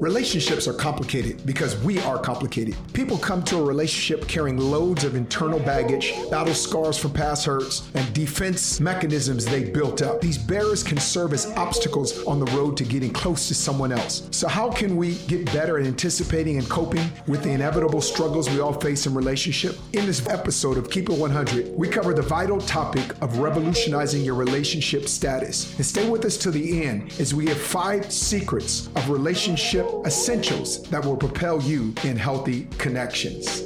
Relationships are complicated because we are complicated. People come to a relationship carrying loads of internal baggage, battle scars from past hurts, and defense mechanisms they built up. These barriers can serve as obstacles on the road to getting close to someone else. So, how can we get better at anticipating and coping with the inevitable struggles we all face in relationship? In this episode of Keep It 100, we cover the vital topic of revolutionizing your relationship status. And stay with us to the end as we have five secrets of relationship essentials that will propel you in healthy connections.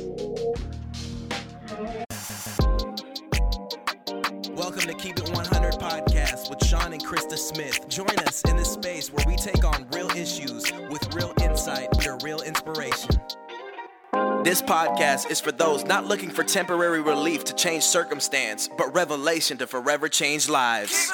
Welcome to Keep It 100 podcast with Sean and Christa Smith. Join us in this space where we take on real issues with real insight under real inspiration. This podcast is for those not looking for temporary relief to change circumstance, but revelation to forever change lives.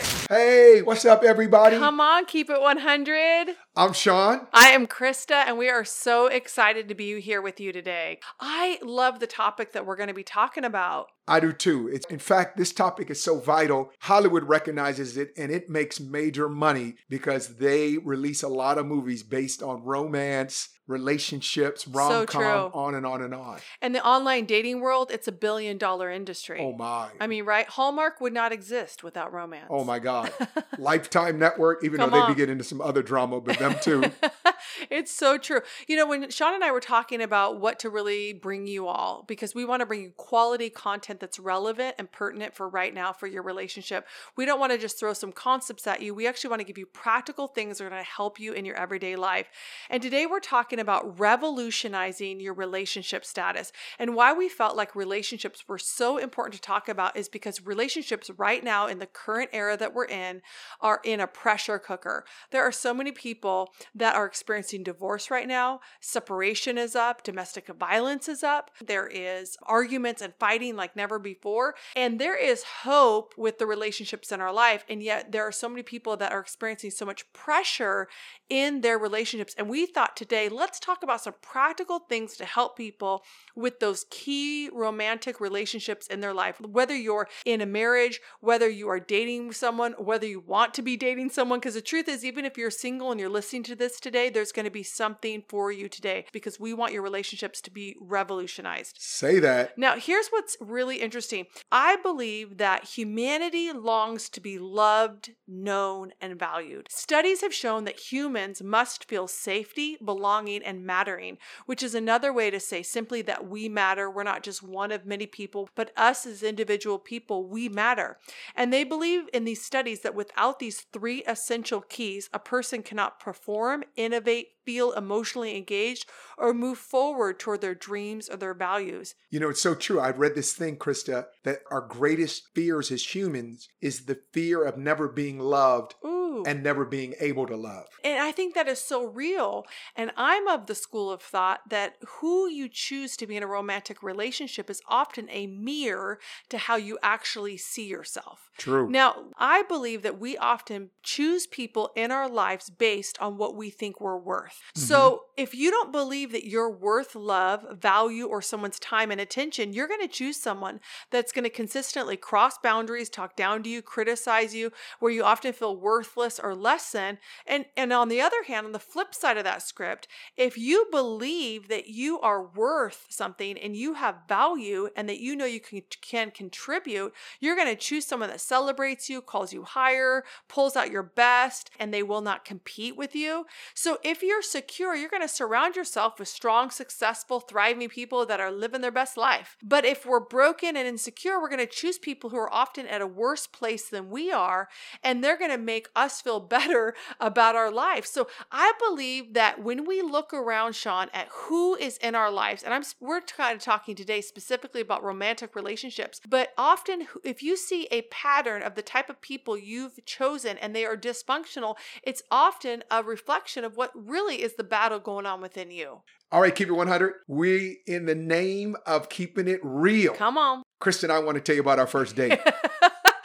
Keep it 100. Hey, what's up, everybody? Come on, keep it 100. I'm Sean. I am Christa, and we are so excited to be here with you today. I love the topic that we're going to be talking about. I do too. It's, in fact, this topic is so vital. Hollywood recognizes it and it makes major money because they release a lot of movies based on romance, relationships, rom com, So on and on and on. And the online dating world, it's a billion dollar industry. Oh my. I mean, right? Hallmark would not exist without romance. Oh my God. Lifetime Network, even Come though they on. be getting into some other drama, but them too. it's so true. You know, when Sean and I were talking about what to really bring you all, because we want to bring you quality content that's relevant and pertinent for right now for your relationship. We don't want to just throw some concepts at you. We actually want to give you practical things that are going to help you in your everyday life. And today we're talking about revolutionizing your relationship status. And why we felt like relationships were so important to talk about is because relationships right now in the current era that we're in are in a pressure cooker. There are so many people that are experiencing divorce right now. Separation is up, domestic violence is up. There is arguments and fighting like never before. And there is hope with the relationships in our life. And yet there are so many people that are experiencing so much pressure in their relationships. And we thought today, let's talk about some practical things to help people with those key romantic relationships in their life. Whether you're in a marriage, whether you are dating someone, whether you want to be dating someone, because the truth is, even if you're single and you're listening to this today, there's going to be something for you today because we want your relationships to be revolutionized. Say that. Now, here's what's really interesting. I believe that humanity longs to be loved, known, and valued. Studies have shown that humans must feel safety, belonging, and mattering, which is another way to say simply that we matter. We're not just one of many people, but us as individual people, we matter. And they believe in these studies that without these three essential keys, a person cannot perform, innovate, feel emotionally engaged, or move forward toward their dreams or their values. You know, it's so true. I've read this thing, Christa, that our greatest fears as humans is the fear of never being loved Ooh. and never being able to love. And I think that is so real. And I'm of the school of thought that who you choose to be in a romantic relationship is often a mirror to how you actually see yourself. True. Now, I believe that we often choose people in our lives based on what we think we're worth. So, mm-hmm. if you don't believe that you're worth love, value, or someone's time and attention, you're going to choose someone that's going to consistently cross boundaries, talk down to you, criticize you, where you often feel worthless or less than. And, and on the other hand, on the flip side of that script, if you believe that you are worth something and you have value and that you know you can, can contribute, you're going to choose someone that celebrates you, calls you higher, pulls out your best, and they will not compete with you. So if you're secure, you're going to surround yourself with strong, successful, thriving people that are living their best life. But if we're broken and insecure, we're going to choose people who are often at a worse place than we are, and they're going to make us feel better about our life. So I believe that when we look around, Sean, at who is in our lives, and I'm we're kind of talking today specifically about romantic relationships, but often if you see a pattern of the type of people you've chosen and they are dysfunctional, it's often a reflection of what really is the battle going on within you. All right, keep it 100. We, in the name of keeping it real, Come on. Christa, I want to tell you about our first date.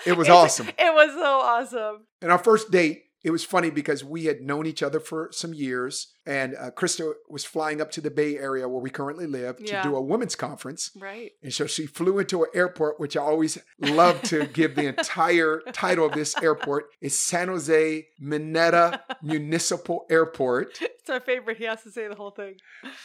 It was awesome. It was so awesome. And our first date, it was funny because we had known each other for some years, and uh, Christa was flying up to the Bay Area where we currently live to Yeah. do a women's conference. Right. And so she flew into an airport, which I always love to give the entire title of this airport. is San Jose Mineta Municipal Airport. It's our favorite. He has to say the whole thing.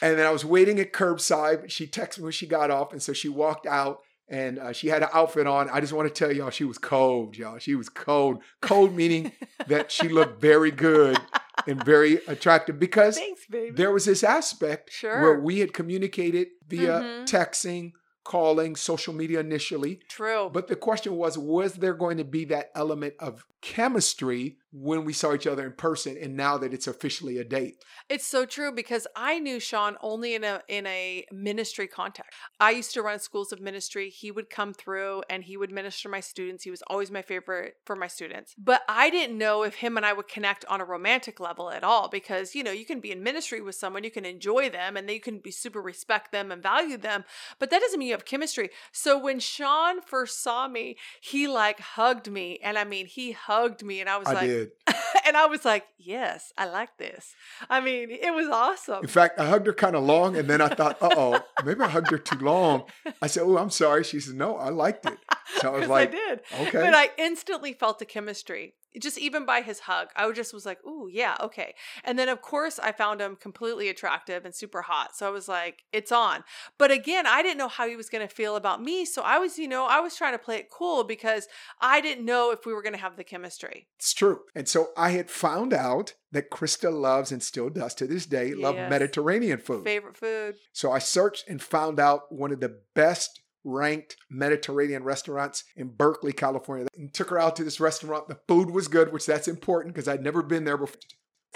And then I was waiting at curbside. She texted me when she got off. And so she walked out and uh, she had an outfit on. I just want to tell y'all, she was cold, y'all. She was cold. Cold meaning that she looked very good and very attractive because Thanks, baby. there was this aspect Sure. where we had communicated via Mhm. texting, calling, social media initially. True. But the question was, was there going to be that element of chemistry when we saw each other in person and now that it's officially a date? It's so true because I knew Sean only in a in a ministry context. I used to run schools of ministry. He would come through and he would minister my students. He was always my favorite for my students. But I didn't know if him and I would connect on a romantic level at all because you know, you can be in ministry with someone, you can enjoy them and then you can be super respect them and value them, but that doesn't mean you have chemistry. So when Sean first saw me, he like hugged me and I mean, he hugged me and I was I like did. and I was like, "Yes, I like this." I mean, it was awesome. In fact, I hugged her kind of long and then I thought, uh oh, maybe I hugged her too long. I said, oh, I'm sorry. She said, no, I liked it. So I was like, I did. okay. But I instantly felt the chemistry. Just even by his hug, I just was like, "Ooh, yeah, okay." And then, of course, I found him completely attractive and super hot. So I was like, "It's on." But again, I didn't know how he was going to feel about me. So I was, you know, I was trying to play it cool because I didn't know if we were going to have the chemistry. It's true. And so I had found out that Christa loves and still does to this day love Mediterranean food. Favorite food. So I searched and found out one of the best ranked Mediterranean restaurants in Berkeley, California. And took her out to this restaurant. The food was good, which that's important because I'd never been there before.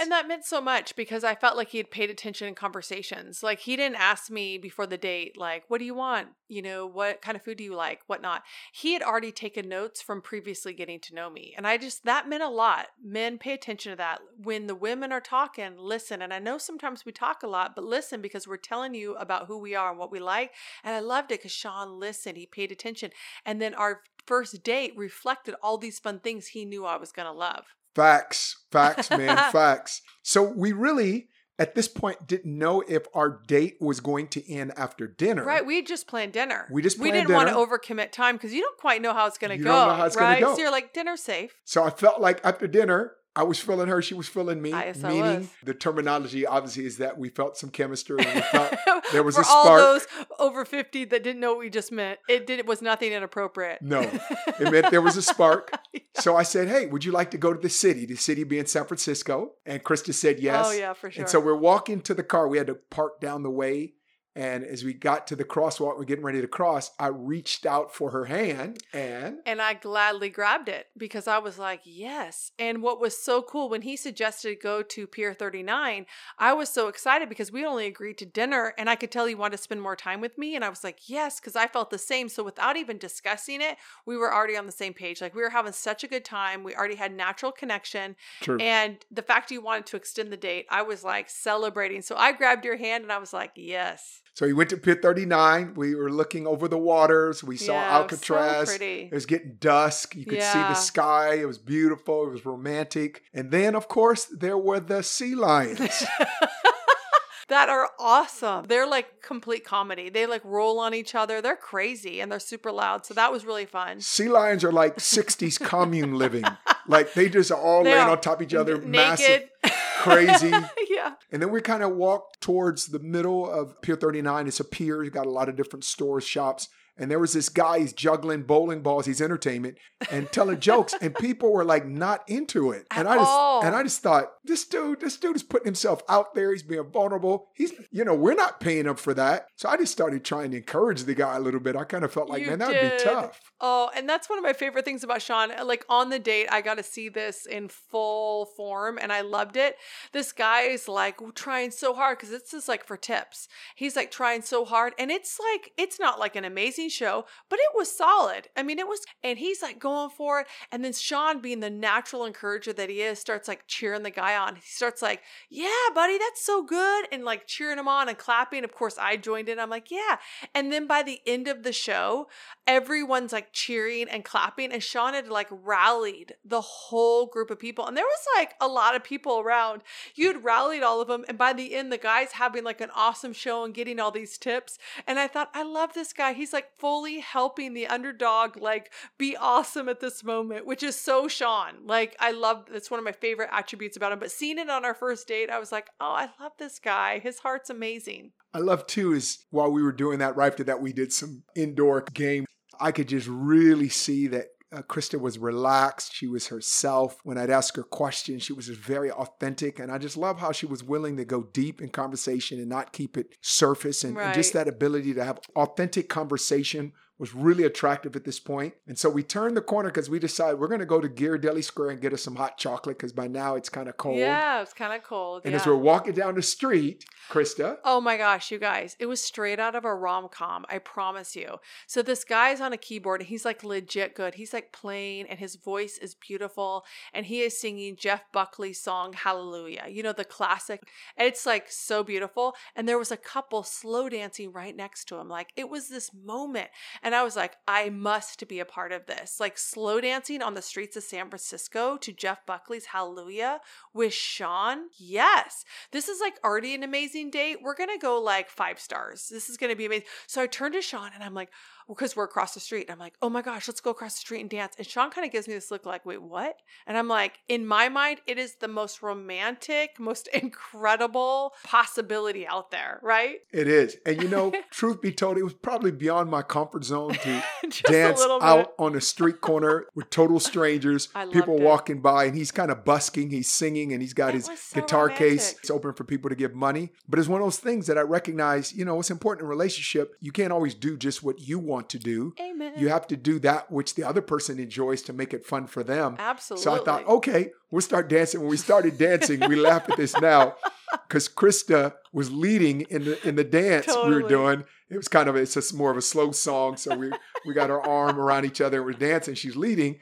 And that meant so much because I felt like he had paid attention in conversations. Like he didn't ask me before the date, like, what do you want? You know, what kind of food do you like? Whatnot. He had already taken notes from previously getting to know me. And I just, that meant a lot. Men pay attention to that. When the women are talking, listen. And I know sometimes we talk a lot, but listen because we're telling you about who we are and what we like. And I loved it because Sean listened, he paid attention. And then our first date reflected all these fun things he knew I was going to love. Facts, facts, man, facts. So we really, at this point, didn't know if our date was going to end after dinner. Right, we just planned dinner. We just we didn't want to overcommit time because you don't quite know how it's going to go. don't know how it's right? go. So you're like dinner safe. So I felt like after dinner, I was feeling her, she was feeling me. I meaning was. the terminology obviously is that we felt some chemistry and we felt there was For a all spark. those over fifty that didn't know what we just meant, it did. It was nothing inappropriate. No, it meant there was a spark. So I said, Hey, would you like to go to the city? The city being San Francisco. And Christa said oh, yes. Oh yeah, for sure. And so we're walking to the car. We had to park down the way. And as we got to the crosswalk, we're getting ready to cross. I reached out for her hand and And I gladly grabbed it because I was like, yes. And what was so cool when he suggested go to Pier 39, I was so excited because we only agreed to dinner and I could tell he wanted to spend more time with me. And I was like, yes, because I felt the same. So without even discussing it, we were already on the same page. Like we were having such a good time. We already had natural connection. True. And the fact you wanted to extend the date, I was like celebrating. So I grabbed your hand and I was like, yes. So we went to Pier 39. We were looking over the waters. We saw Yeah, it was so Alcatraz. it was getting dusk. You could see the sky. It was beautiful. It was romantic. And then, of course, there were the sea lions. that are awesome. They're like complete comedy. They like roll on each other. They're crazy and they're super loud. So that was really fun. sea lions are like 60s commune living. Like they just are all They laying on top of each other, N- massive, naked. Crazy. yeah. And then we kind of walked towards the middle of Pier 39. It's a pier. You got a lot of different stores, shops. And there was this guy, he's juggling bowling balls, he's entertainment and telling jokes. And people were like not into it. At and I just all. and I just thought, this dude, this dude is putting himself out there. He's being vulnerable. He's, you know, we're not paying him for that. So I just started trying to encourage the guy a little bit. I kind of felt like, You man, that would be tough. Oh, and that's one of my favorite things about Sean. Like on the date, I got to see this in full form and I loved it. This guy is like trying so hard because this is like for tips. He's like trying so hard and it's like, it's not like an amazing amazing show, but it was solid. I mean, it was, and he's like going for it. And then Sean, being the natural encourager that he is, starts like cheering the guy on. He starts like, yeah, buddy, that's so good. And like cheering him on and clapping. Of course, I joined in. I'm like, yeah. And then by the end of the show, everyone's like cheering and clapping. And Sean had like rallied the whole group of people. And there was like a lot of people around. You had rallied all of them. And by the end, the guy's having like an awesome show and getting all these tips. And I thought, I love this guy. He's like fully helping the underdog like be awesome at this moment, which is so Sean. Like I love that's one of my favorite attributes about him. But seeing it on our first date, I was like, oh, I love this guy. His heart's amazing. I love too is while we were doing that, right after that, we did some indoor game. I could just really see that uh, Christa was relaxed. She was herself. When I'd ask her questions, she was just very authentic. And I just love how she was willing to go deep in conversation and not keep it surface and, and just that ability to have authentic conversation was really attractive at this point. And so we turned the corner because we decided we're going to go to Ghirardelli Square and get us some hot chocolate because by now it's kind of cold. Yeah, it's kind of cold. And yeah. as we're walking down the street, Christa, Oh my gosh, you guys, it was straight out of a rom com, I promise you. So, this guy's on a keyboard and he's like legit good. He's like playing and his voice is beautiful. And he is singing Jeff Buckley's song, Hallelujah, you know, the classic. And it's like so beautiful. And there was a couple slow dancing right next to him. Like, it was this moment. And I was like, I must be a part of this. Like, slow dancing on the streets of San Francisco to Jeff Buckley's Hallelujah with Sean. Yes. This is like already an amazing date. We're going to go like five stars. This is going to be amazing. So I turned to Sean and I'm like, because we're across the street. And I'm like, oh my gosh, let's go across the street and dance. And Sean kind of gives me this look like, wait, what? And I'm like, in my mind, it is the most romantic, most incredible possibility out there, right? it is. And you know, truth be told, it was probably beyond my comfort zone to dance out on a street corner with total strangers, people it. walking by, and he's kind of busking, he's singing, and he's got It his so guitar case. It's open for people to give money. But it's one of those things that I recognize, you know, it's important in a relationship. You can't always do just what you want to do. Amen. You have to do that which the other person enjoys to make it fun for them. Absolutely. So I thought, okay, we'll start dancing. When we started dancing, we laugh at this now because Christa was leading in the in the dance we were doing. It was kind of it's just more of a slow song, so we we got our arm around each other and we're dancing. She's leading,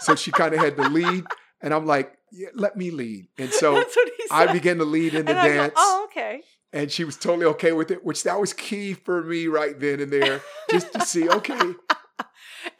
so she kind of had to lead, and I'm like, yeah, let me lead. And so That's what he said. I began to lead in the and dance, oh, okay. And she was totally okay with it, which that was key for me right then and there, just to see, okay,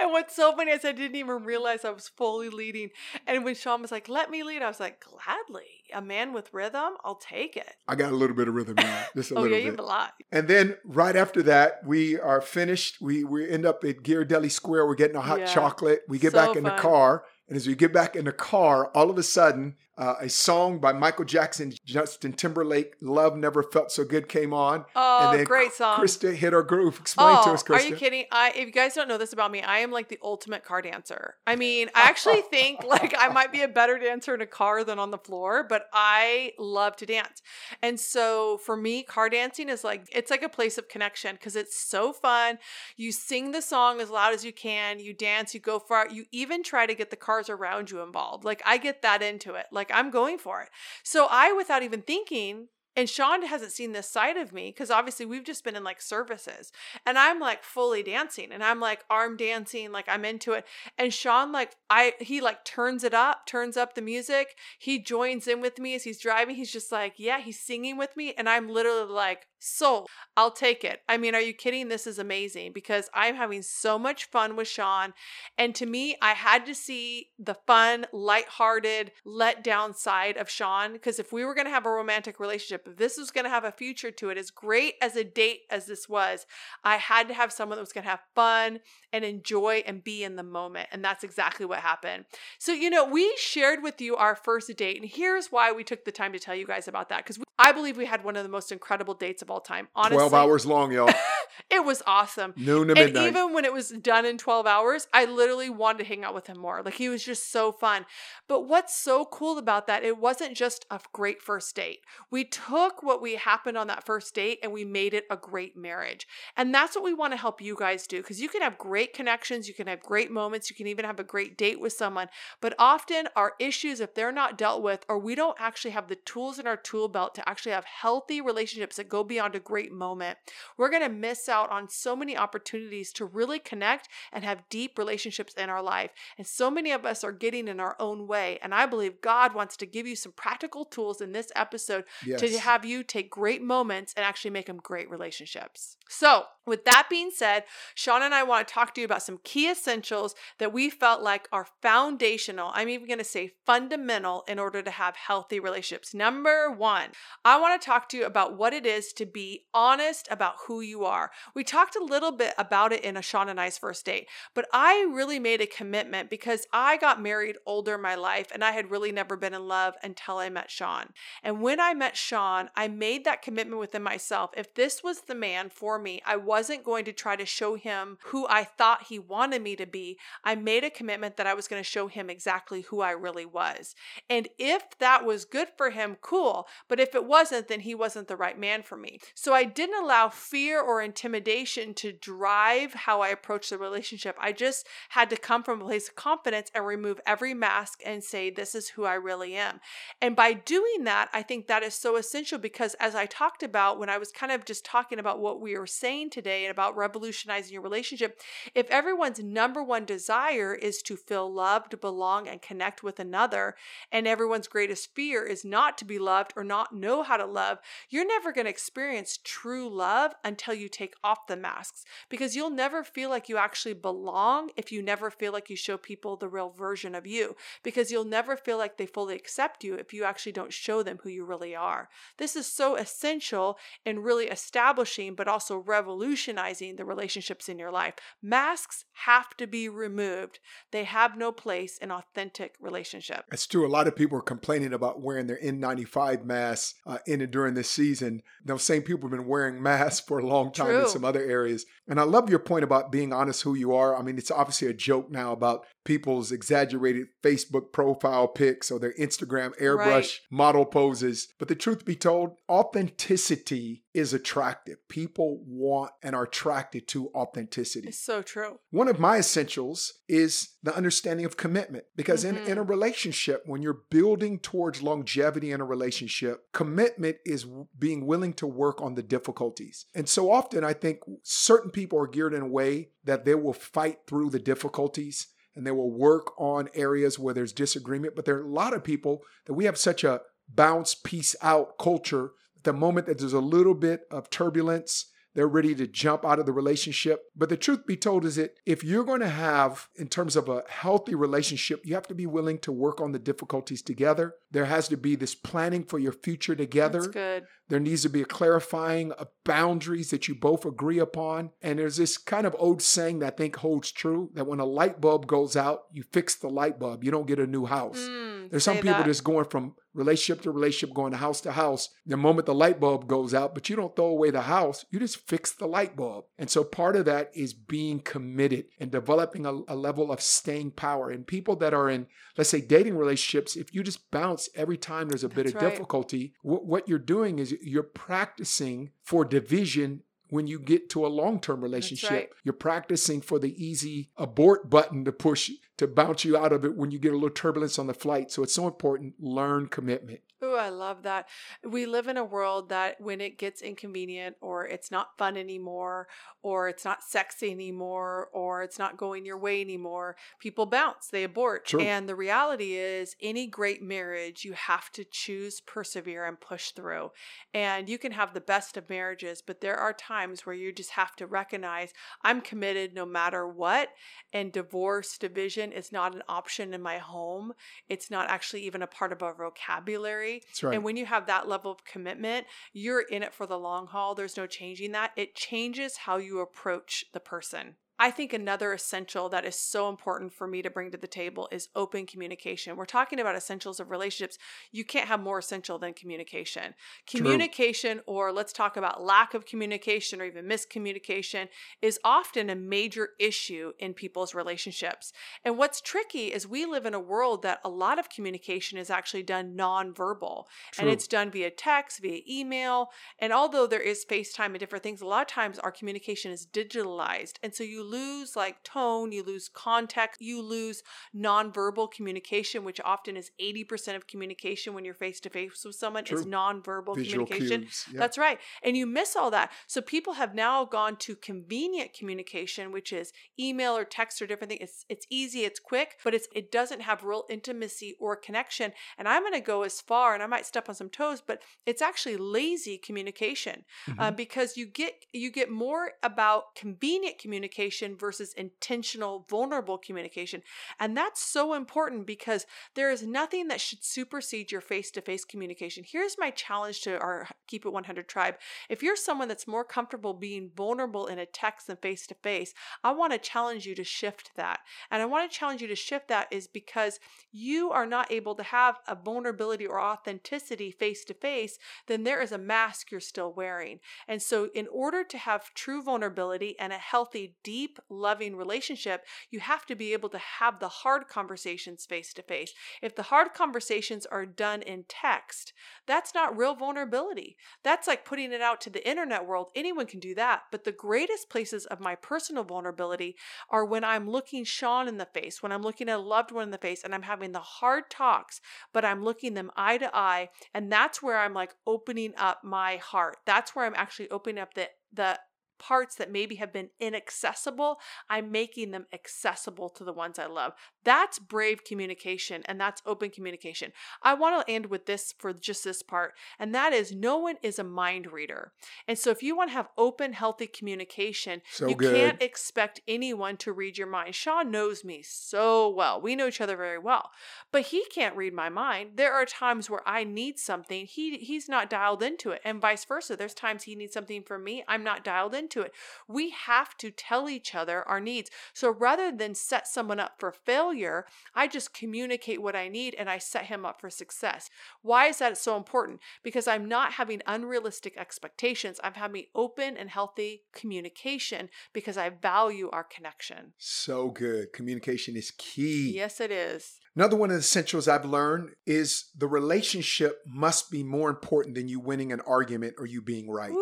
And what's so funny is I didn't even realize I was fully leading. And when Sean was like, let me lead, I was like, gladly. A man with rhythm, I'll take it. I got a little bit of rhythm now, just a oh, little yeah, bit. you have a lot. And then right after that, we are finished. We we end up at Ghirardelli Square. We're getting a hot Yeah. chocolate. We get So back in the car. And as we get back in the car, all of a sudden, uh, a song by Michael Jackson, Justin Timberlake, "Love Never Felt So Good" came on. Oh, and then great song. Christa hit our groove. Explain oh, to us, Christa. are you kidding? I if you guys don't know this about me, I am like the ultimate car dancer. I mean, I actually think like I might be a better dancer in a car than on the floor, but I love to dance. And so for me, car dancing is like it's like a place of connection because it's so fun. You sing the song as loud as you can, you dance, you go far, you even try to get the cars around you involved. Like I get that into it. Like I'm going for it. So I without even thinking and Sean hasn't seen this side of me because obviously we've just been in like services and I'm like fully dancing and I'm like arm dancing, like I'm into it. And Sean, like, I, he like turns it up, turns up the music. He joins in with me as he's driving. He's just like, yeah, he's singing with me. And I'm literally like, sold, I'll take it. I mean, are you kidding? This is amazing because I'm having so much fun with Sean. And to me, I had to see the fun, lighthearted, let down side of Sean. Because if we were going to have a romantic relationship, if this was going to have a future to it, as great as a date as this was, I had to have someone that was going to have fun and enjoy and be in the moment. And that's exactly what happened. So, you know, we shared with you our first date. And here's why we took the time to tell you guys about that. Because I believe we had one of the most incredible dates of all time. Honestly, 12 hours long, y'all. it was awesome. Noon to And midnight. even when it was done in 12 hours, I literally wanted to hang out with him more. Like he was just so fun. But what's so cool about that, it wasn't just a great first date. We took what we happened on that first date and we made it a great marriage. And that's what we want to help you guys do because you can have great connections, you can have great moments, you can even have a great date with someone. But often our issues, if they're not dealt with, or we don't actually have the tools in our tool belt to actually have healthy relationships that go beyond a great moment, we're going to miss out out on so many opportunities to really connect and have deep relationships in our life. And so many of us are getting in our own way. And I believe God wants to give you some practical tools in this episode Yes. to have you take great moments and actually make them great relationships. So, with that being said, Sean and I want to talk to you about some key essentials that we felt like are foundational. I'm even going to say fundamental in order to have healthy relationships. Number one, I want to talk to you about what it is to be honest about who you are. We talked a little bit about it in a Sean and I's first date, but I really made a commitment because I got married older in my life and I had really never been in love until I met Sean. And when I met Sean, I made that commitment within myself. If this was the man for me, I wasn't going to try to show him who I thought he wanted me to be. I made a commitment that I was going to show him exactly who I really was. And if that was good for him, cool. But if it wasn't, then he wasn't the right man for me. So I didn't allow fear or intimidation to drive how I approached the relationship. I just had to come from a place of confidence and remove every mask and say, This is who I really am. And by doing that, I think that is so essential because as I talked about when I was kind of just talking about what we were saying today and about revolutionizing your relationship, if everyone's number one desire is to feel loved, belong, and connect with another, and everyone's greatest fear is not to be loved or not know how to love, you're never going to experience true love until you take off the masks because you'll never feel like you actually belong if you never feel like you show people the real version of you because you'll never feel like they fully accept you if you actually don't show them who you really are. This is so essential in really establishing but also revolutionizing the relationships in your life. Masks have to be removed. They have no place in authentic relationship. It's true. A lot of people are complaining about wearing their N95 masks uh, in and during this season. Those same people have been wearing masks for a long time in some other areas. And I love your point about being honest who you are. I mean, it's obviously a joke now about people's exaggerated Facebook profile pics or their Instagram airbrush Right. model poses. But the truth be told, authenticity is attractive. People want and are attracted to authenticity. It's so true. One of my essentials is the understanding of commitment because in, in a mm-hmm. relationship, when you're building towards longevity in a relationship, commitment is being willing to work on the difficulties. And so often, I think certain people are geared in a way that they will fight through the difficulties and they will work on areas where there's disagreement. But there are a lot of people that we have such a bounce, peace out culture. The moment that there's a little bit of turbulence, they're ready to jump out of the relationship. But the truth be told is that if you're going to have, in terms of a healthy relationship, you have to be willing to work on the difficulties together. There has to be this planning for your future together. That's good. There needs to be a clarifying of boundaries that you both agree upon. And there's this kind of old saying that I think holds true that when a light bulb goes out, you fix the light bulb. You don't get a new house. Mm, There's some people that. that's going from relationship to relationship, going to house to house. The moment the light bulb goes out, but you don't throw away the house, you just fix the light bulb. And so part of that is being committed and developing a, a level of staying power. And people that are in, let's say, dating relationships, if you just bounce every time there's a bit of right. difficulty, wh- what you're doing is you're practicing for division when you get to a long-term relationship right. you're practicing for the easy abort button to push to bounce you out of it when you get a little turbulence on the flight so it's so important learn commitment Ooh, I love that. We live in a world that when it gets inconvenient or it's not fun anymore or it's not sexy anymore or it's not going your way anymore, people bounce, they abort. True. And the reality is, any great marriage, you have to choose, persevere, and push through. And you can have the best of marriages, but there are times where you just have to recognize I'm committed no matter what. And divorce, division is not an option in my home. It's not actually even a part of our vocabulary. Right. And when you have that level of commitment, you're in it for the long haul. There's no changing that. It changes how you approach the person. I think another essential that is so important for me to bring to the table is open communication. We're talking about essentials of relationships. You can't have more essential than communication. Communication, or let's talk about lack of communication or even miscommunication, is often a major issue in people's relationships. And what's tricky is we live in a world that a lot of communication is actually done nonverbal and it's done via text, via email. And although there is FaceTime and different things, a lot of times our communication is digitalized. And so you lose like tone, you lose context, you lose nonverbal communication, which often is 80% of communication when you're face to face with someone True. is nonverbal Visual communication. cues, yeah. That's right. And you miss all that. So people have now gone to convenient communication, which is email or text or different things. It's it's easy, it's quick, but it's it doesn't have real intimacy or connection. And I'm going to go as far, and I might step on some toes, but it's actually lazy communication Mm-hmm. um, because you get you get more about convenient communication versus intentional, vulnerable communication, and that's so important because there is nothing that should supersede your face to face communication. Here's my challenge to our Keep It 100 tribe. If you're someone that's more comfortable being vulnerable in a text than face to face, I want to challenge you to shift that. And I want to challenge you to shift that is because you are not able to have a vulnerability or authenticity face to face, then there is a mask you're still wearing. And so, in order to have true vulnerability and a healthy, deep, loving relationship, you have to be able to have the hard conversations face to face. If the hard conversations are done in text, that's not real vulnerability. That's like putting it out to the internet world. Anyone can do that. But the greatest places of my personal vulnerability are when I'm looking Sean in the face, when I'm looking at a loved one in the face and I'm having the hard talks, but I'm looking them eye to eye. And that's where I'm like opening up my heart. That's where I'm actually opening up the, the, parts that maybe have been inaccessible, I'm making them accessible to the ones I love. That's brave communication and that's open communication. I want to end with this for just this part, and that is no one is a mind reader. And so if you want to have open, healthy communication, So you good. can't expect anyone to read your mind. Sean knows me so well. We know each other very well. But he can't read my mind. There are times where I need something, he he's not dialed into it, and vice versa. There's times he needs something from me, I'm not dialed into it. We have to tell each other our needs. So rather than set someone up for failure, I just communicate what I need and I set him up for success. Why is that so important? Because I'm not having unrealistic expectations. I'm having open and healthy communication because I value our connection. So good. Communication is key. Yes, it is. Another one of the essentials I've learned is the relationship must be more important than you winning an argument or you being right.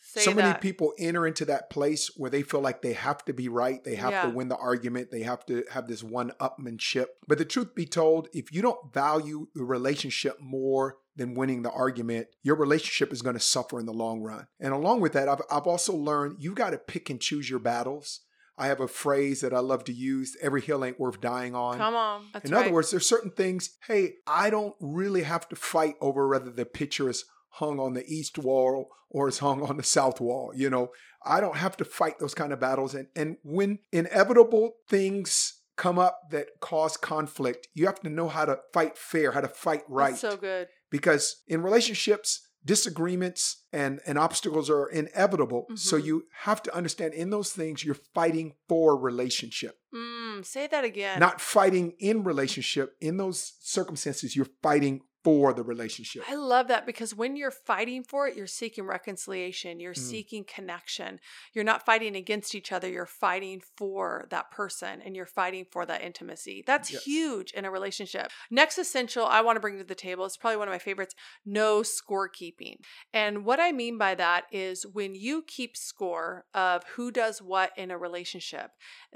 Say so many people enter into that place where they feel like they have to be right, they have to win the argument, they have to have this one upmanship. But the truth be told, if you don't value the relationship more than winning the argument, your relationship is going to suffer in the long run. And along with that, I've, I've also learned you've got to pick and choose your battles. I have a phrase that I love to use every hill ain't worth dying on. Come on. That's In right. other words, there's certain things, hey, I don't really have to fight over whether the picture is hung on the east wall or is hung on the south wall. You know, I don't have to fight those kind of battles. And, and when inevitable things come up that cause conflict, you have to know how to fight fair, how to fight right. That's so good. Because in relationships, disagreements and, and obstacles are inevitable. So Mhm. you have to understand in those things, you're fighting for relationship Mm, say that again. not fighting in relationship in those circumstances you're fighting for the relationship I love that because when you're fighting for it, you're seeking reconciliation, you're Mm. seeking connection. You're not fighting against each other, you're fighting for that person and you're fighting for that intimacy. That's Yes. huge in a relationship. Next essential I want to bring to the table is probably one of my favorites no scorekeeping. And what I mean by that is when you keep score of who does what in a relationship,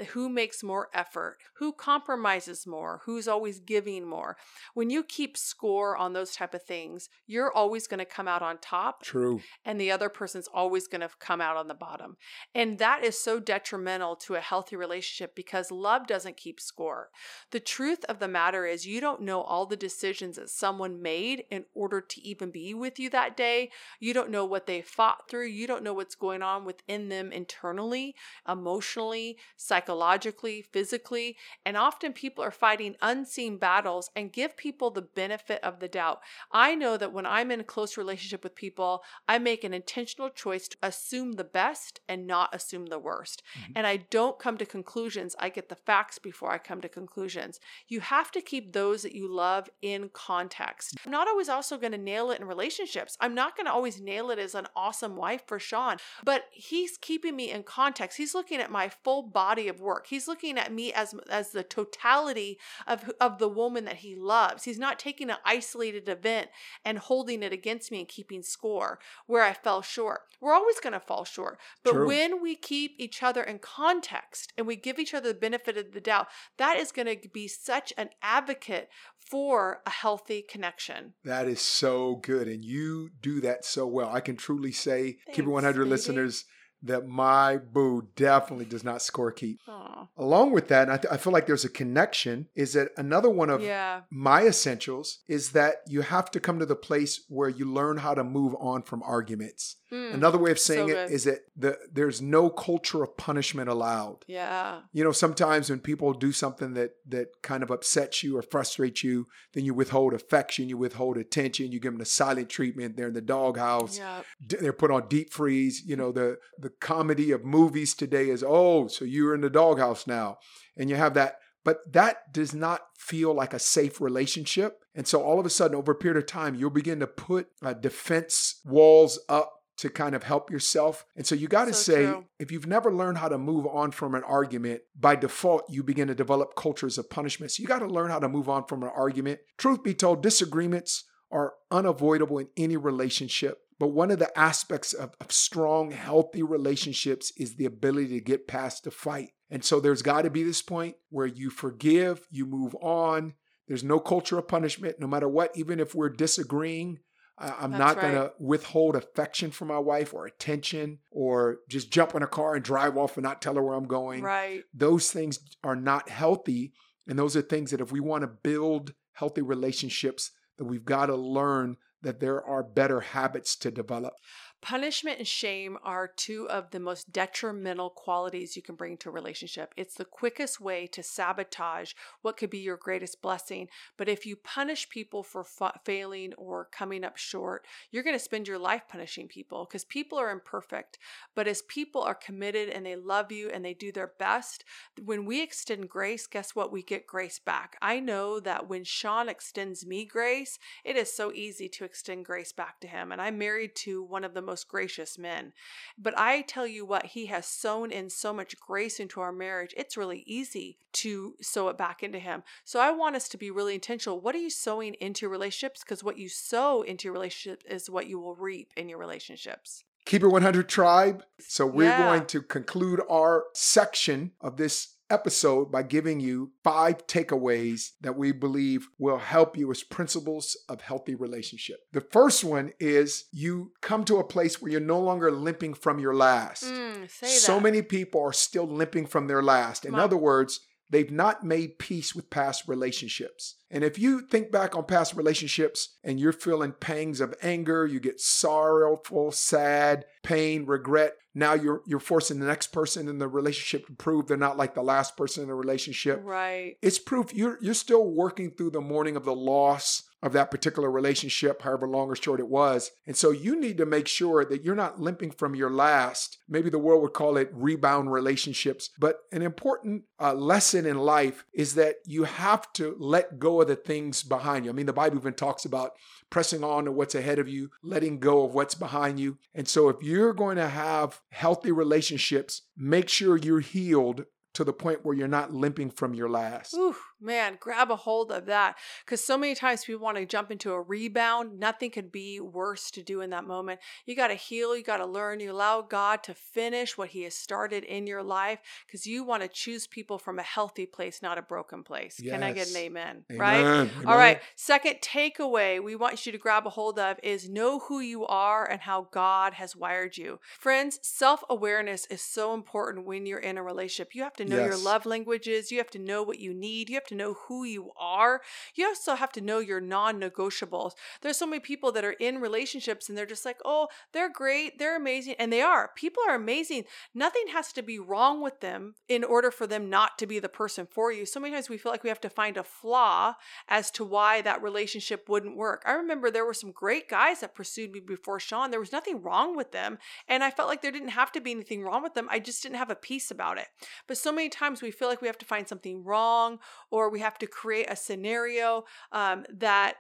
who makes more effort, who compromises more, who's always giving more. When you keep score on those type of things, you're always going to come out on top true and the other person's always going to come out on the bottom. And that is so detrimental to a healthy relationship because love doesn't keep score. The truth of the matter is, you don't know all the decisions that someone made in order to even be with you that day. You don't know what they fought through. You don't know what's going on within them internally, emotionally, psychologically, physically. And often people are fighting unseen battles and give people the benefit of the doubt. I know that when I'm in a close relationship with people, I make an intentional choice to assume the best and not assume the worst. Mm-hmm. And I don't come to conclusions. I get the facts before I come to conclusions. You have to keep those that you love in context. I'm not always also going to nail it in relationships. I'm not going to always nail it as an awesome wife for Sean, but he's keeping me in context. He's looking at my full body of work. He's looking at me as as the totality of of the woman that he loves. He's not taking an isolated isolated event and holding it against me and keeping score where I fell short. We're always going to fall short. But True. when we keep each other in context and we give each other the benefit of the doubt, that is going to be such an advocate for a healthy connection. That is so good. And you do that so well. I can truly say, Keep It 100 baby. listeners, that my boo definitely does not score keep. Aw. Along with that, and I, th- I feel like there's a connection, is that another one of Yeah. my essentials is that you have to come to the place where you learn how to move on from arguments. Mm. Another way of saying so it is that the, there's no culture of punishment allowed. Yeah. You know, sometimes when people do something that that kind of upsets you or frustrates you, then you withhold affection, you withhold attention, you give them the silent treatment. They're in the doghouse. Yeah. D- They're put on deep freeze. You know, the the comedy of movies today is, oh, so you're in the doghouse now, and you have that. But that does not feel like a safe relationship. And so all of a sudden, over a period of time, you'll begin to put uh, defense walls up to kind of help yourself. And so you got to So say, true. if you've never learned how to move on from an argument, by default, you begin to develop cultures of punishment. So you got to learn how to move on from an argument. Truth be told, disagreements are unavoidable in any relationship. But one of the aspects of, of strong, healthy relationships is the ability to get past the fight. And so there's got to be this point where you forgive, you move on. There's no culture of punishment, no matter what, even if we're disagreeing. I'm That's not going right. to withhold affection from my wife or attention or just jump in a car and drive off and not tell her where I'm going. Right. Those things are not healthy. And those are things that if we want to build healthy relationships, that we've got to learn that there are better habits to develop. Punishment and shame are two of the most detrimental qualities you can bring to a relationship. It's the quickest way to sabotage what could be your greatest blessing. But if you punish people for fa- failing or coming up short, you're going to spend your life punishing people because people are imperfect. But as people are committed and they love you and they do their best, when we extend grace, guess what? We get grace back. I know that when Sean extends me grace, it is so easy to extend grace back to him. And I'm married to one of the most gracious men. But I tell you what, he has sown in so much grace into our marriage. It's really easy to sow it back into him. So I want us to be really intentional. What are you sowing into your relationships? Because what you sow into your relationship is what you will reap in your relationships. Keep it 100 tribe. So we're Yeah. going to conclude our section of this episode by giving you five takeaways that we believe will help you as principles of healthy relationship. The first one is you come to a place where you're no longer limping from your last. Mm, so many people are still limping from their last. In other words, they've not made peace with past relationships. And if you think back on past relationships and you're feeling pangs of anger, you get sorrowful, sad, pain, regret, now you're you're forcing the next person in the relationship to prove they're not like the last person in the relationship Right. it's proof you're you're still working through the mourning of the loss of that particular relationship, however long or short it was. And so you need to make sure that you're not limping from your last. Maybe the world would call it rebound relationships. But an important uh, lesson in life is that you have to let go of the things behind you. I mean, the Bible even talks about pressing on to what's ahead of you, letting go of what's behind you. And so if you're going to have healthy relationships, make sure you're healed to the point where you're not limping from your last. Man, grab a hold of that. Because so many times people want to jump into a rebound. Nothing could be worse to do in that moment. You got to heal. You got to learn. You allow God to finish what He has started in your life because you want to choose people from a healthy place, not a broken place. Can I get an Yes. amen? Right? Amen. All right. Second takeaway we want you to grab a hold of is know who you are and how God has wired you. Friends, self awareness is so important when you're in a relationship. You have to know your love languages. You have to know what you need. You have to know who you are. You also have to know your non negotiables. There's so many people that are in relationships and they're just like, oh, they're great. They're amazing. And they are. People are amazing. Nothing has to be wrong with them in order for them not to be the person for you. So many times we feel like we have to find a flaw as to why that relationship wouldn't work. I remember there were some great guys that pursued me before Sean. There was nothing wrong with them. And I felt like there didn't have to be anything wrong with them. I just didn't have a peace about it. But so many times we feel like we have to find something wrong or or we have to create a scenario um, that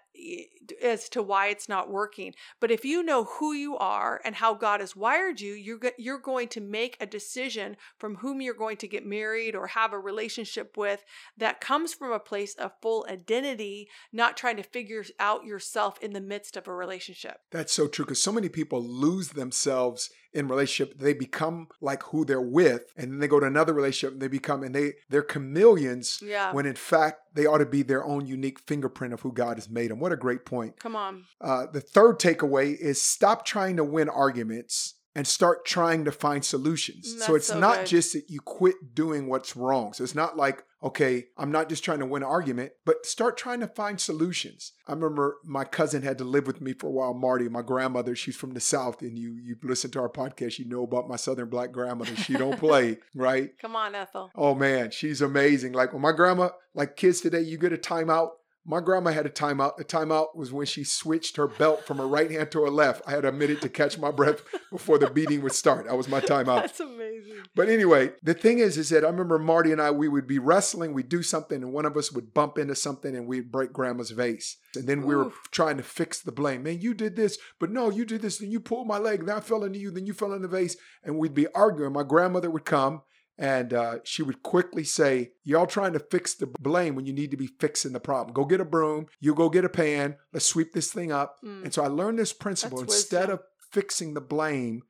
as to why it's not working. But if you know who you are and how God has wired you, you're you're going to make a decision from whom you're going to get married or have a relationship with that comes from a place of full identity, not trying to figure out yourself in the midst of a relationship. That's so true because so many people lose themselves in relationship they become like who they're with and then they go to another relationship and they become and they they're chameleons yeah. when in fact they ought to be their own unique fingerprint of who god has made them what a great point. Come on. Uh, the third takeaway is stop trying to win arguments and start trying to find solutions. Mm, that's so it's so not good. just that you quit doing what's wrong. So it's not like, okay, I'm not just trying to win an argument, but start trying to find solutions. I remember my cousin had to live with me for a while, Marty, my grandmother, she's from the South, and you you listen to our podcast, you know about my Southern black grandmother. She don't play, right? come on ethel Oh man, she's amazing. Like when my grandma, like kids today, you get a timeout. My grandma had a timeout. The timeout was when she switched her belt from her right hand to her left. I had a minute to catch my breath before the beating would start. That was my timeout. that's amazing But anyway, the thing is, is that I remember Marty and I, we would be wrestling, we'd do something, and one of us would bump into something and we'd break grandma's vase. And then we were trying to fix the blame. Man, you did this, but no, you did this, then you pulled my leg, then I fell into you, then you fell in the vase. And we'd be arguing. My grandmother would come and uh, she would quickly say, Y'all trying to fix the blame when you need to be fixing the problem. Go get a broom, you go get a pan, let's sweep this thing up. Mm. And so I learned this principle. That's Instead wisdom. of fixing the blame,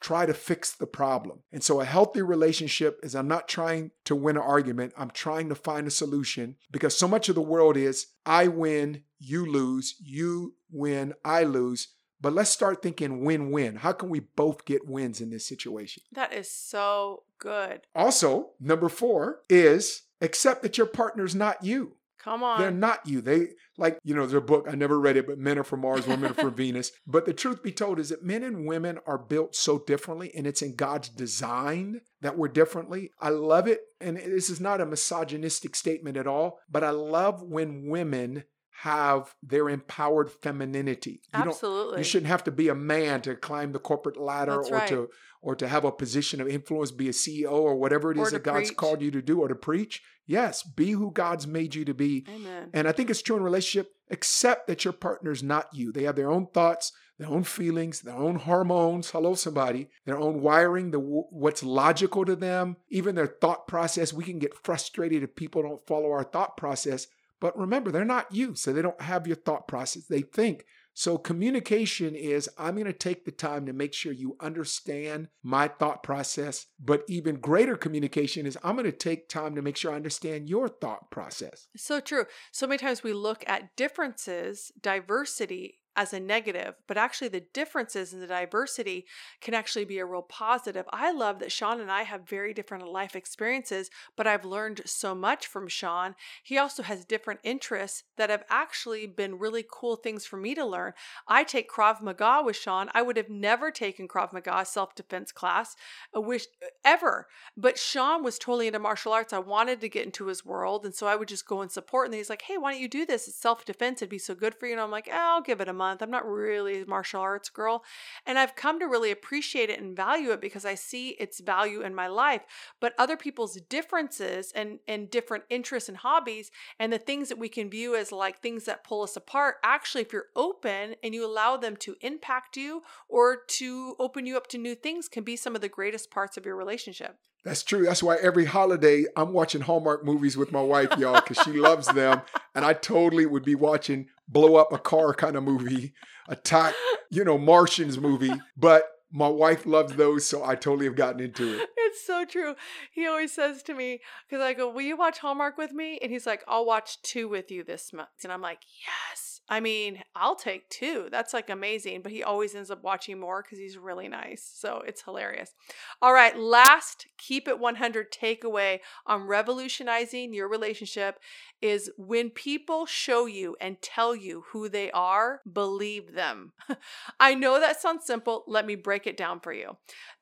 try to fix the problem. And so a healthy relationship is I'm not trying to win an argument, I'm trying to find a solution because so much of the world is I win, you lose, you win, I lose. But let's start thinking win win. How can we both get wins in this situation? that is so good Also, number four is accept that your partner's not you. come on They're not you. They like, you know, there's a book, I never read it, but men are from Mars, women are from Venus. But the truth be told is that men and women are built so differently, and it's in God's design that we're differently. I love it. And this is not a misogynistic statement at all, but I love when women have their empowered femininity. You absolutely you shouldn't have to be a man to climb the corporate ladder That's or right. to or to have a position of influence, be a CEO or whatever it Or is that God's called you to do or to preach. Yes, be who God's made you to be. amen And I think it's true in relationship. Accept that your partner's not you. They have their own thoughts, their own feelings, their own hormones. Hello, somebody. Their own wiring, the what's logical to them, even their thought process. We can get frustrated if people don't follow our thought process. But remember, they're not you, so they don't have your thought process. They think. So communication is I'm going to take the time to make sure you understand my thought process. But even greater communication is I'm going to take time to make sure I understand your thought process. So true. So many times we look at differences, diversity as a negative, but actually the differences in the diversity can actually be a real positive. I love that Sean and I have very different life experiences, but I've learned so much from Sean. He also has different interests that have actually been really cool things for me to learn. I take Krav Maga with Sean. I would have never taken Krav Maga self defense class, I wish uh, ever. But Sean was totally into martial arts. I wanted to get into his world. And so I would just go and support. And he's like, hey, why don't you do this? It's self defense. It'd be so good for you. And I'm like, oh, I'll give it a month. I'm not really a martial arts girl. And I've come to really appreciate it and value it because I see its value in my life. But other people's differences and, and different interests and hobbies and the things that we can view as like things that pull us apart, actually, if you're open and you allow them to impact you or to open you up to new things, can be some of the greatest parts of your relationship. That's true. That's why every holiday I'm watching Hallmark movies with my wife, y'all, because she loves them. And I totally would be watching blow up a car kind of movie, attack, you know, Martians movie. But my wife loves those, so I totally have gotten into it. It's so true. He always says to me, because I go, Will you watch Hallmark with me? And he's like, I'll watch two with you this month. And I'm like, Yes. I mean, I'll take two. That's like amazing. But he always ends up watching more because he's really nice. So it's hilarious. All right. Last keep it 100 takeaway on revolutionizing your relationship is when people show you and tell you who they are, believe them. I know that sounds simple. Let me break it down for you.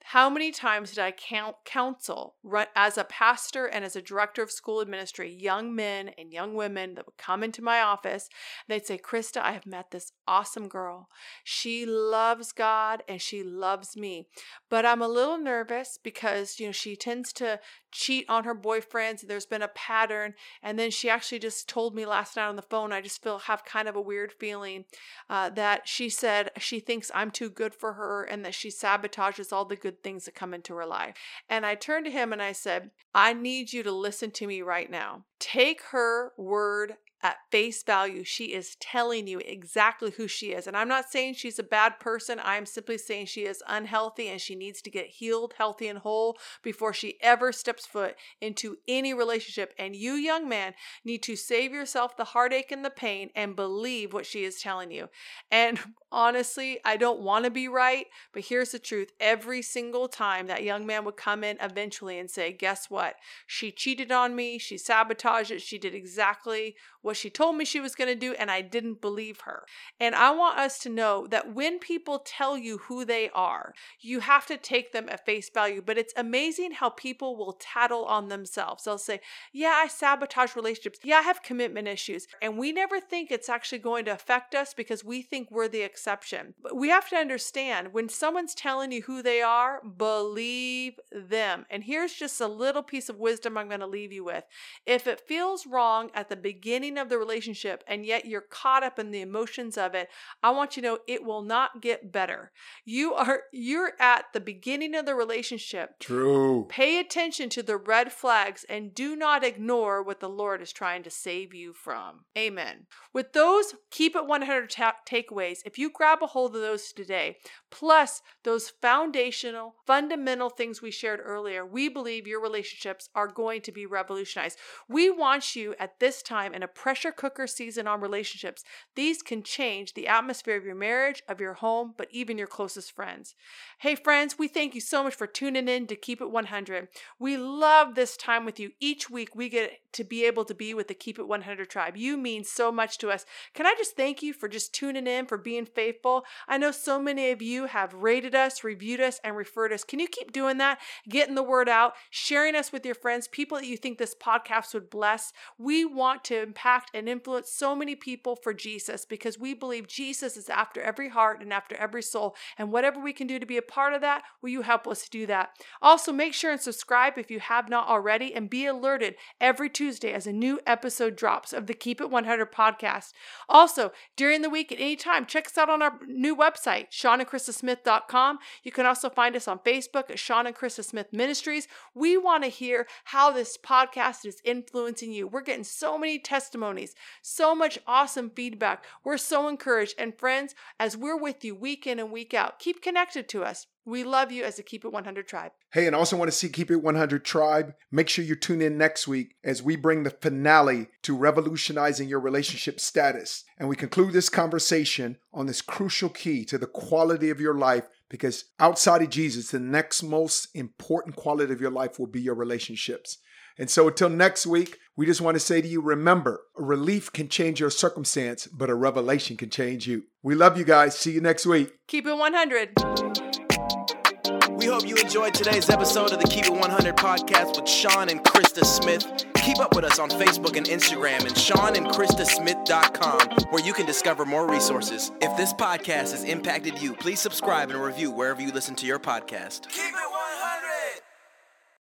How many times did I counsel as a pastor and as a director of school administry young men and young women that would come into my office? they'd say, Christa, I have met this awesome girl. She loves God and she loves me, but I'm a little nervous because you know she tends to cheat on her boyfriends. There's been a pattern, and then she actually just told me last night on the phone. I just feel have kind of a weird feeling uh, that she said she thinks I'm too good for her and that she sabotages all the good things that come into her life. And I turned to him and I said, I need you to listen to me right now. Take her word at face value, she is telling you exactly who she is. And I'm not saying she's a bad person. I'm simply saying she is unhealthy and she needs to get healed, healthy, and whole before she ever steps foot into any relationship. And you, young man, need to save yourself the heartache and the pain and believe what she is telling you. And honestly, I don't want to be right, but here's the truth. Every single time that young man would come in eventually and say, Guess what? She cheated on me. She sabotaged it. She did exactly what she told me she was going to do, and I didn't believe her. And I want us to know that when people tell you who they are, you have to take them at face value. But it's amazing how people will tattle on themselves. They'll say, Yeah, I sabotage relationships. Yeah, I have commitment issues. And we never think it's actually going to affect us because we think we're the exception. But we have to understand when someone's telling you who they are, believe them. And here's just a little piece of wisdom I'm going to leave you with. If it feels wrong at the beginning, beginning of the relationship and yet you're caught up in the emotions of it, I want you to know it will not get better. You are you're at the beginning of the relationship. True. Pay attention to the red flags and do not ignore what the Lord is trying to save you from. Amen. With those keep it 100 ta- takeaways, if you grab a hold of those today, plus those foundational, fundamental things we shared earlier, we believe your relationships are going to be revolutionized. We want you at this time in a pressure cooker season on relationships. These can change the atmosphere of your marriage, of your home, but even your closest friends. Hey, friends, we thank you so much for tuning in to Keep It 100. We love this time with you. Each week, we get to be able to be with the Keep It 100 tribe. You mean so much to us. Can I just thank you for just tuning in, for being faithful? I know so many of you have rated us, reviewed us, and referred us. Can you keep doing that? Getting the word out, sharing us with your friends, people that you think this podcast would bless. We want to impact impact and influence so many people for Jesus because we believe Jesus is after every heart and after every soul. And whatever we can do to be a part of that, will you help us do that? Also, make sure and subscribe if you have not already and be alerted every Tuesday as a new episode drops of the Keep It 100 podcast. Also, during the week at any time, check us out on our new website, SeanandChristaSmith.com. You can also find us on Facebook at Sean and Christa Smith Ministries. We want to hear how this podcast is influencing you. We're getting so many testimonies testimonies, so much awesome feedback. We're so encouraged. And friends, as we're with you week in and week out, keep connected to us. We love you as a Keep It 100 tribe. Hey, and also want to see Keep It 100 tribe. Make sure you tune in next week as we bring the finale to revolutionizing your relationship status. And we conclude this conversation on this crucial key to the quality of your life because outside of Jesus, the next most important quality of your life will be your relationships. And so until next week, we just want to say to you remember, a relief can change your circumstance, but a revelation can change you. We love you guys. See you next week. Keep it 100. We hope you enjoyed today's episode of the Keep It 100 podcast with Sean and Christa Smith. Keep up with us on Facebook and Instagram and SeanandChristaSmith.com, where you can discover more resources. If this podcast has impacted you, please subscribe and review wherever you listen to your podcast. Keep it